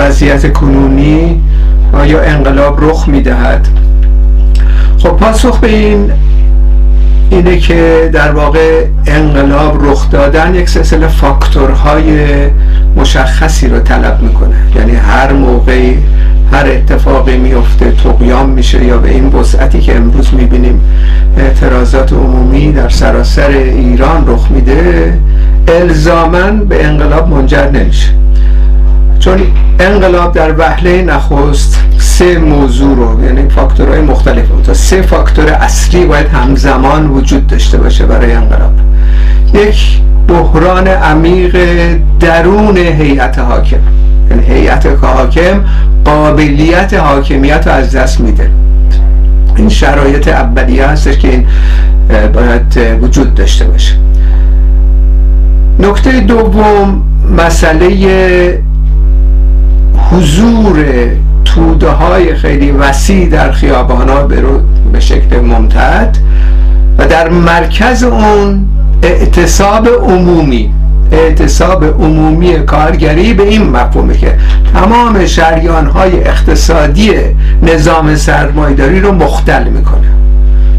وضعیت کنونی آیا انقلاب رخ می‌دهد؟ خب پاسخ به این اینه که در واقع انقلاب رخ دادن یک سلسله فاکتورهای مشخصی رو طلب می‌کنه. یعنی هر موقعی هر اتفاقی میفته تقیام میشه یا به این وسعتی که امروز می‌بینیم اعتراضات عمومی در سراسر ایران رخ میده الزامن به انقلاب منجر نمیشه. چون انقلاب در وهله نخست سه موضوع رو یعنی فاکتورهای مختلف تا سه فاکتور اصلی باید همزمان وجود داشته باشه برای انقلاب. یک بحران عمیق درون هیئت حاکم. یعنی هیئت حاکم قابلیت حاکمیت رو از دست میده. این شرایط اولیه هستش که این باید وجود داشته باشه. نکته دوم مسئله حضور توده های خیلی وسیع در خیابان ها به شکل ممتد و در مرکز اون اعتصاب عمومی اعتصاب عمومی کارگری به این مفهومه که تمام شریان های اقتصادی نظام سرمایداری رو مختل می‌کنه.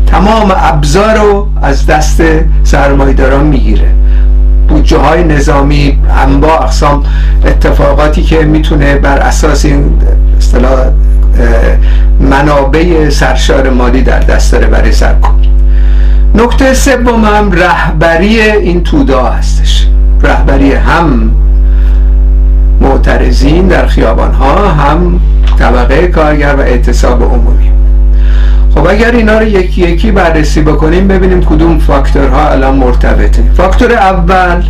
تمام ابزار رو از دست سرمایداران می‌گیره. بودجه های نظامی انواع اقسام اتفاقاتی که می‌تونه بر اساس این اصطلاح منابع سرشار مالی در دست داره برای سرکوب نکته سوم هم رهبری این توده هستش. رهبری هم معترضین در خیابان ها هم طبقه کارگر و اعتصاب عمومی. خب اگر اینا رو یکی یکی بررسی بکنیم ببینیم کدوم فاکتورها الان مرتبطه. فاکتور اول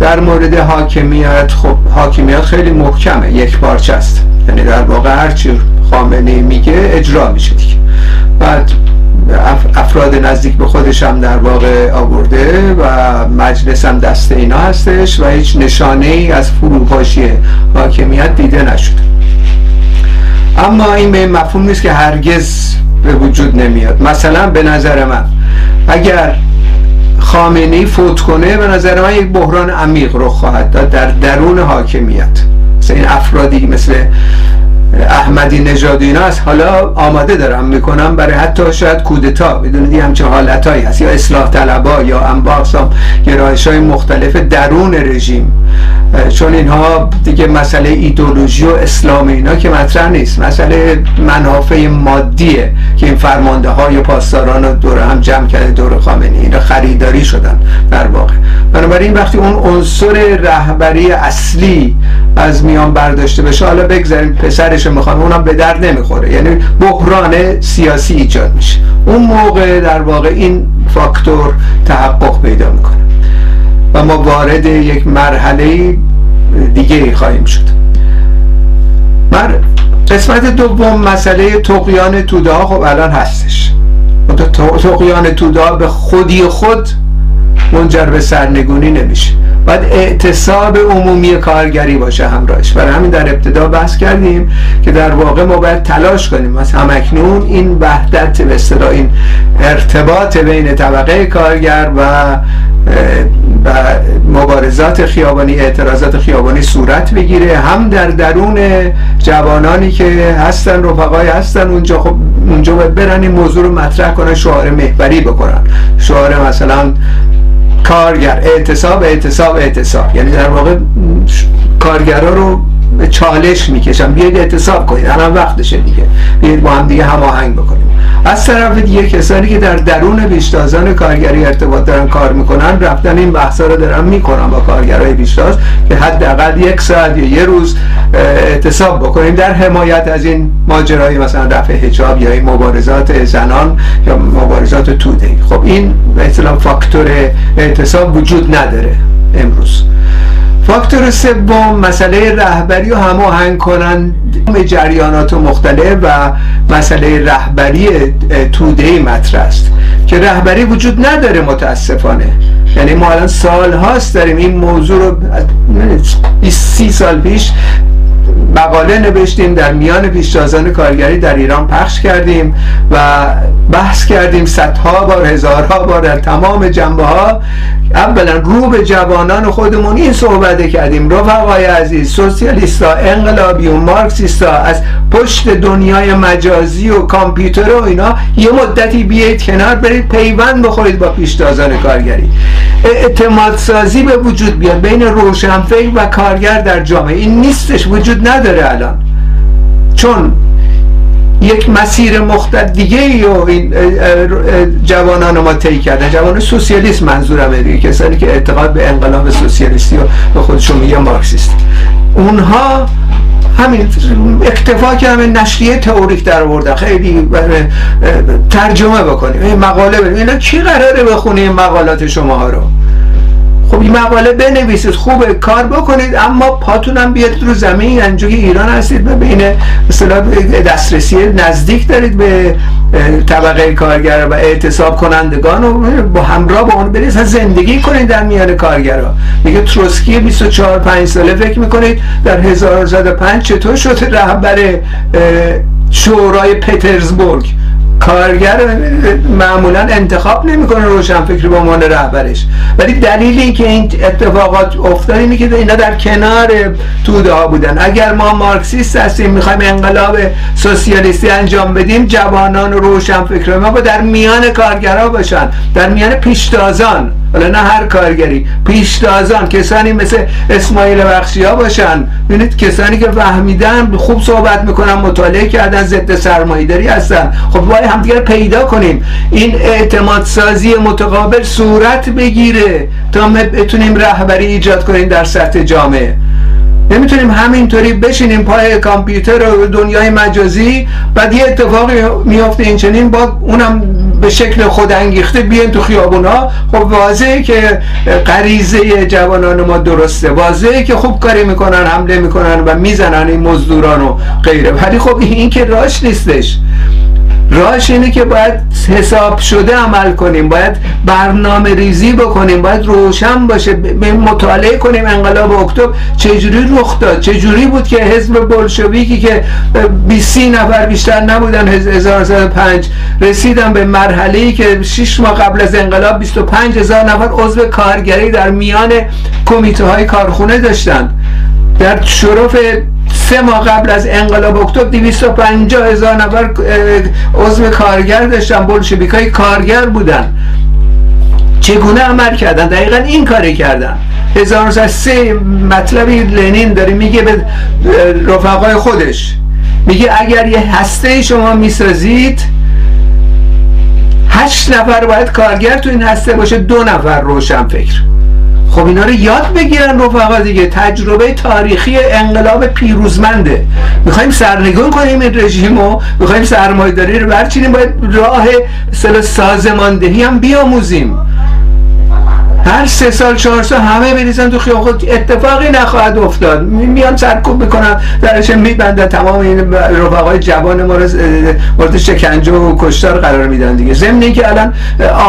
در مورد حاکمیت خب حاکمیت خیلی محکمه. یک پارچه است. یعنی در واقع هرچی خامنه میگه اجرا میشه دیگه. بعد افراد نزدیک به خودش هم در واقع آورده و مجلس هم دست اینا هستش و هیچ نشانه ای از فروپاشی حاکمیت دیده نشده. اما این به مفهوم نیست که هرگز به وجود نمیاد. مثلا به نظر من اگر خامنه فوت کنه به نظر من یک بحران عمیق رخ خواهد داد در درون حاکمیت. مثل این افرادی مثل احمدی نژاد اینا از حالا آماده دارم می‌کنم برای حتی شاید کودتا. بدونید همچه حالتهایی هست یا اصلاح طلبا یا انباقسام گرایش های مختلف درون رژیم. چون اینها دیگه مسئله ایدولوژی و اسلام اینا که مطرح نیست. مسئله منافع مادیه که این فرمانده های پاسداران دور هم جمع کرده دور خامنی اینا خریداری شدن در واقع. بنابراین وقتی اون عنصر رهبری اصلی از میان برداشته بشه حالا بگذاریم پسرش می‌خوان اونم به درد نمی‌خوره. یعنی بحران سیاسی ایجاد میشه. اون موقع در واقع این فاکتور تحقق پیدا می‌کنه. و ما وارد یک مرحله دیگه خواهیم شد. من قسمت دوم مسئله تقیان توده ها خب الان هستش. تقیان توده ها به خودی خود منجر به سرنگونی نمیشه. باید اعتصاب عمومی کارگری باشه همراهش. برای همین در ابتدا بحث کردیم که در واقع ما باید تلاش کنیم. از همکنون این وحدت به این ارتباط بین طبقه کارگر و و مبارزات خیابانی اعتراضات خیابانی صورت بگیره هم در درون جوانانی که هستن رفقای هستن اونجا خب اونجا باید برن این موضوع رو مطرح کنن شعار محوری بکنن شعار مثلا کارگر اعتصاب اعتصاب اعتصاب. یعنی در واقع کارگرا رو به چالش می‌کشن بیاید اعتصاب کنید. الان وقتشه دیگه. بیاید با هم دیگه هماهنگ بکنیم. از طرف دیگه کسانی که در درون بیشتازان کارگری ارتباط دارن کار می‌کنن رفتن این بحثا رو دارن می‌کنن با کارگرای بیشتاز که حداقل یک ساعت یا یه روز اعتصاب بکنیم. در حمایت از این ماجرای مثلا رفع حجاب یا این مبارزات زنان یا مبارزات توده. خب این اصطلاح فاکتور اعتصاب وجود نداره امروز. فاکتور سوم مسئله رهبری و هماهنگ کنن. جریانات مختلف و مسئله رهبری توده مطرح است که رهبری وجود نداره متاسفانه. یعنی ما الان سال هاست داریم این موضوع رو 20 سال پیش مقاله نوشتیم در میان پیشتازان کارگری در ایران پخش کردیم و بحث کردیم صدها بار هزارها بار در تمام جنبه ها اولا رو به جوانان خودمون این صحبت کردیم. رفقای عزیز سوسیالیستا انقلابی و مارکسیستا از پشت دنیای مجازی و کامپیوتر و اینا یه مدتی بیایید کنار برید پیوند بخورید با پیشتازان کارگری. اعتماد سازی به وجود بیاد بین روشنفکر و کارگر در جامعه. این نیستش وجود نداره الان. چون یک مسیر مختلف دیگه ای و این جوانان ما طی کردن. جوان سوسیالیست منظورم دیگه. کسانی که اعتقاد به انقلاب سوسیالیستی و به خودشون میگه مارکسیست. اونها همین اکتفا کردن نشریه تئوریک در آوردن. خیلی ترجمه بکنیم. این مقاله بریم اینا کی قراره بخونه این مقالات شما رو؟ خب این مقاله بنویسید خوبه کار بکنید اما پاتونم بیاد رو زمین یعنی که ایران هستید به بین مثلا دسترسی نزدیک دارید به طبقه کارگر و اعتصاب کنندگان و با همراه با اون برید زندگی کنید در میان کارگرها میگه تروسکی 24 5 ساله فکر می‌کنید در 1905 چطور شد رهبر شورای پترزبورگ؟ کارگر معمولا انتخاب نمی‌کنه روشنفکری به عنوان رهبرش. ولی دلیلی که این اتفاقات افتاد اینه که اینا در کنار توده ها بودن. اگر ما مارکسیست هستیم می‌خوایم انقلاب سوسیالیستی انجام بدیم جوانان و روشنفکر ما با در میان کارگرها باشن. در میان پیشتازان. حالا نه هر کارگری پیشتازان کسانی مثل اسماعیل بخشی ها باشن. ببینید کسانی که فهمیدن خوب صحبت می‌کنن مطالعه کردن ضد سرمایه‌داری هستن. خب باید همدیگر پیدا کنیم. این اعتماد سازی متقابل صورت بگیره تا بتونیم رهبری ایجاد کنیم در سطح جامعه. نمی‌تونیم همینطوری بشینیم پای کامپیوتر و دنیای مجازی بعد یه اتفاقی میافته این چنین با اونم به شکل خود انگیخته بیان تو خیابونا. خب واضحه که غریزه جوانان ما درسته. واضحه که خوب کاری می‌کنن حمله می‌کنن و می‌زنن این مزدوران و غیره. ولی خب این که راش نیستش. راهش اینه که باید حساب شده عمل کنیم باید برنامه ریزی بکنیم باید روشن باشه مطالعه کنیم انقلاب اکتبر چجوری رخ داد؟ چجوری بود که حزب بلشویکی که 20 نفر بیشتر نبودن 1905 رسیدن به مرحله ای که 6 ماه قبل از انقلاب 25 هزار نفر عضو کارگری در میان کمیته های کارخونه داشتن در شرف سه ماه قبل از انقلاب اکتبر 250 هزار نفر عضو کارگر داشتن بلشویکای کارگر بودن. چگونه عمل کردن؟ دقیقا این کاری کردن. 1903 مطلبی لنین داره میگه به رفقای خودش. میگه اگر یه هسته شما می‌سازید هشت نفر باید کارگر تو این هسته باشه دو نفر روشن فکر. خب اینا رو یاد بگیرن رفقا دیگه. تجربه تاریخی انقلاب پیروزمنده. می‌خوایم سرنگون کنیم این رژیم و می‌خوایم سرمایه‌داری رو. برچینیم باید راه سازماندهی هم بیاموزیم. هر سه سال چهار سال همه بریزن تو خیابون. اتفاقی نخواهد افتاد. میان سرکوب می‌کنن درش میبندن. تمام این رفقای جوان ما رو مورد شکنجه و کشتار قرار میدن دیگه. ضمن که الان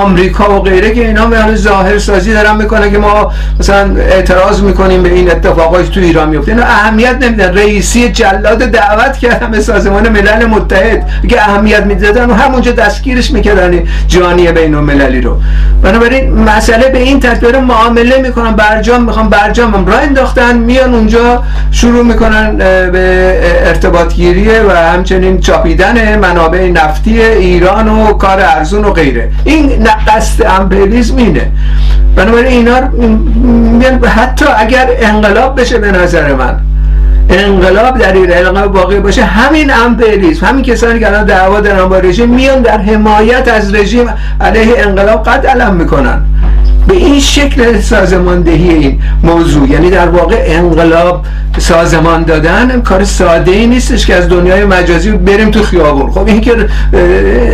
آمریکا و غیره که اینا به ظاهر سازی دارن می‌کنه که ما مثلا اعتراض می‌کنیم به این اتفاقات تو ایران میفته اینا اهمیت نمیدن. رئیسی جلاد دعوت کردن به سازمان ملل متحد که اهمیت می‌دادن و همونجا دستگیرش می‌کردن جانی بین المللی رو. بنابراین مسئله به این ترتیب معامله می‌کنن برجام می‌خوان برجام راه انداختن میان اونجا شروع می‌کنن به ارتباط گیری و همچنین چاپیدن منابع نفتی ایران و کار ارزون و غیره. این قصد امپریالیسم اینه. بنابراین اینا حتی اگر انقلاب بشه به نظر من انقلاب در ایران انقلاب واقعی باشه همین امپریالیسم همین کسانی که الان دعوا دارن با رژیم میان در حمایت از رژیم علیه انقلاب قد علم می‌کنن. به این شکل سازماندهی این موضوع. یعنی در واقع انقلاب سازمان دادن کار ساده ای نیستش که از دنیای مجازی بریم تو خیابون. خب این که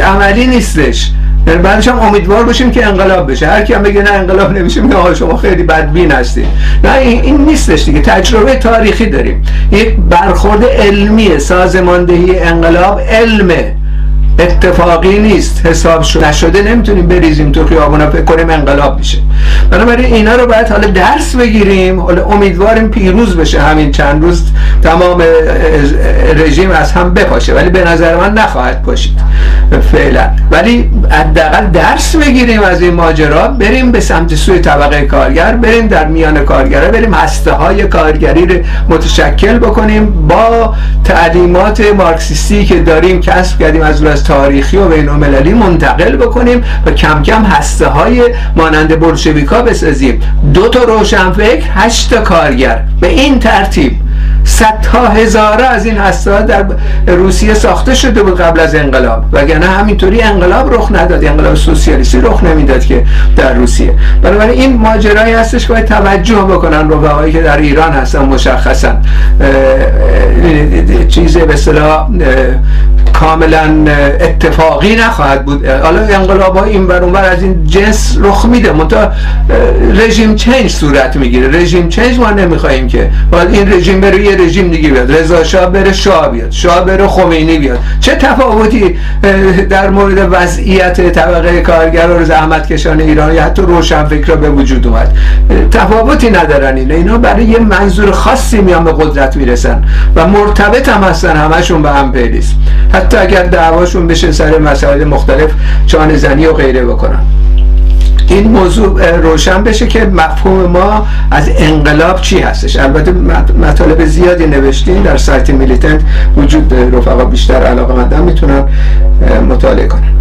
عملی نیستش. یعنی بعدش هم امیدوار باشیم که انقلاب بشه. هر کی هم بگه نه انقلاب نمیشه میگه شما خیلی بدبین هستید نه این نیستش دیگه. تجربه تاریخی داریم. یک برخورد علمی سازماندهی انقلاب علمه. اتفاقی نیست. حساب نشده نمی‌تونیم بریزیم تو خیابونا. فکر کنیم انقلاب میشه. بنابراین اینا رو باید حالا درس بگیریم. حالا امیدواریم پیروز بشه همین چند روز. تمام رژیم از هم بپاشه. ولی به نظر من نخواهد پاشید. فعلا. ولی حداقل درس بگیریم از این ماجرا. بریم به سمت سوی طبقه کارگر. بریم در میان کارگره بریم هسته های کارگری رو متشکل بکنیم. با تعلیمات مارکسیستی که داریم کسب کردیم از از تاریخی و بین المللی منتقل بکنیم و کم کم هسته های مانند بلشویکا بسازیم. دو تا روشنفکر هشت تا کارگر. به این ترتیب صدها هزاره از این هسته در روسیه ساخته شده بود قبل از انقلاب. وگرنه همینطوری انقلاب رخ نداد. انقلاب سوسیالیستی رخ نمی‌داد که در روسیه. بنابراین این ماجرایی هستش که باید توجه بکنن رفقایی که در ایران هستن مشخصا. چیز به کاملا اتفاقی نخواهد بود. حالا انقلاب ها این بر اونور از این جنس رخ میده. منتها رژیم چنج صورت می‌گیره. رژیم چنج ما نمی‌خواهیم که. باید این رژیم بره یه رژیم دیگه بیاد. رضا شاه بره شاه بیاد. شاه بره خمینی بیاد. چه تفاوتی در مورد وضعیت طبقه کارگر و زحمت کشان ایران یا حتی روشن فکر به وجود اومد. تفاوتی ندارن اینا. اینا برای یه منظور خاصی میان به قدرت می‌رسن و مرتبط هم هستن همشون به هم پیلیست حتی اگر دعواشون بشه سر مسائل مختلف چانه زنی و غیره بکنن. این موضوع روشن بشه که مفهوم ما از انقلاب چی هستش. البته مطالب زیادی نوشتین در سایت میلیتنت وجود رفقا بیشتر علاقه مندن می‌تونن مطالعه کنن.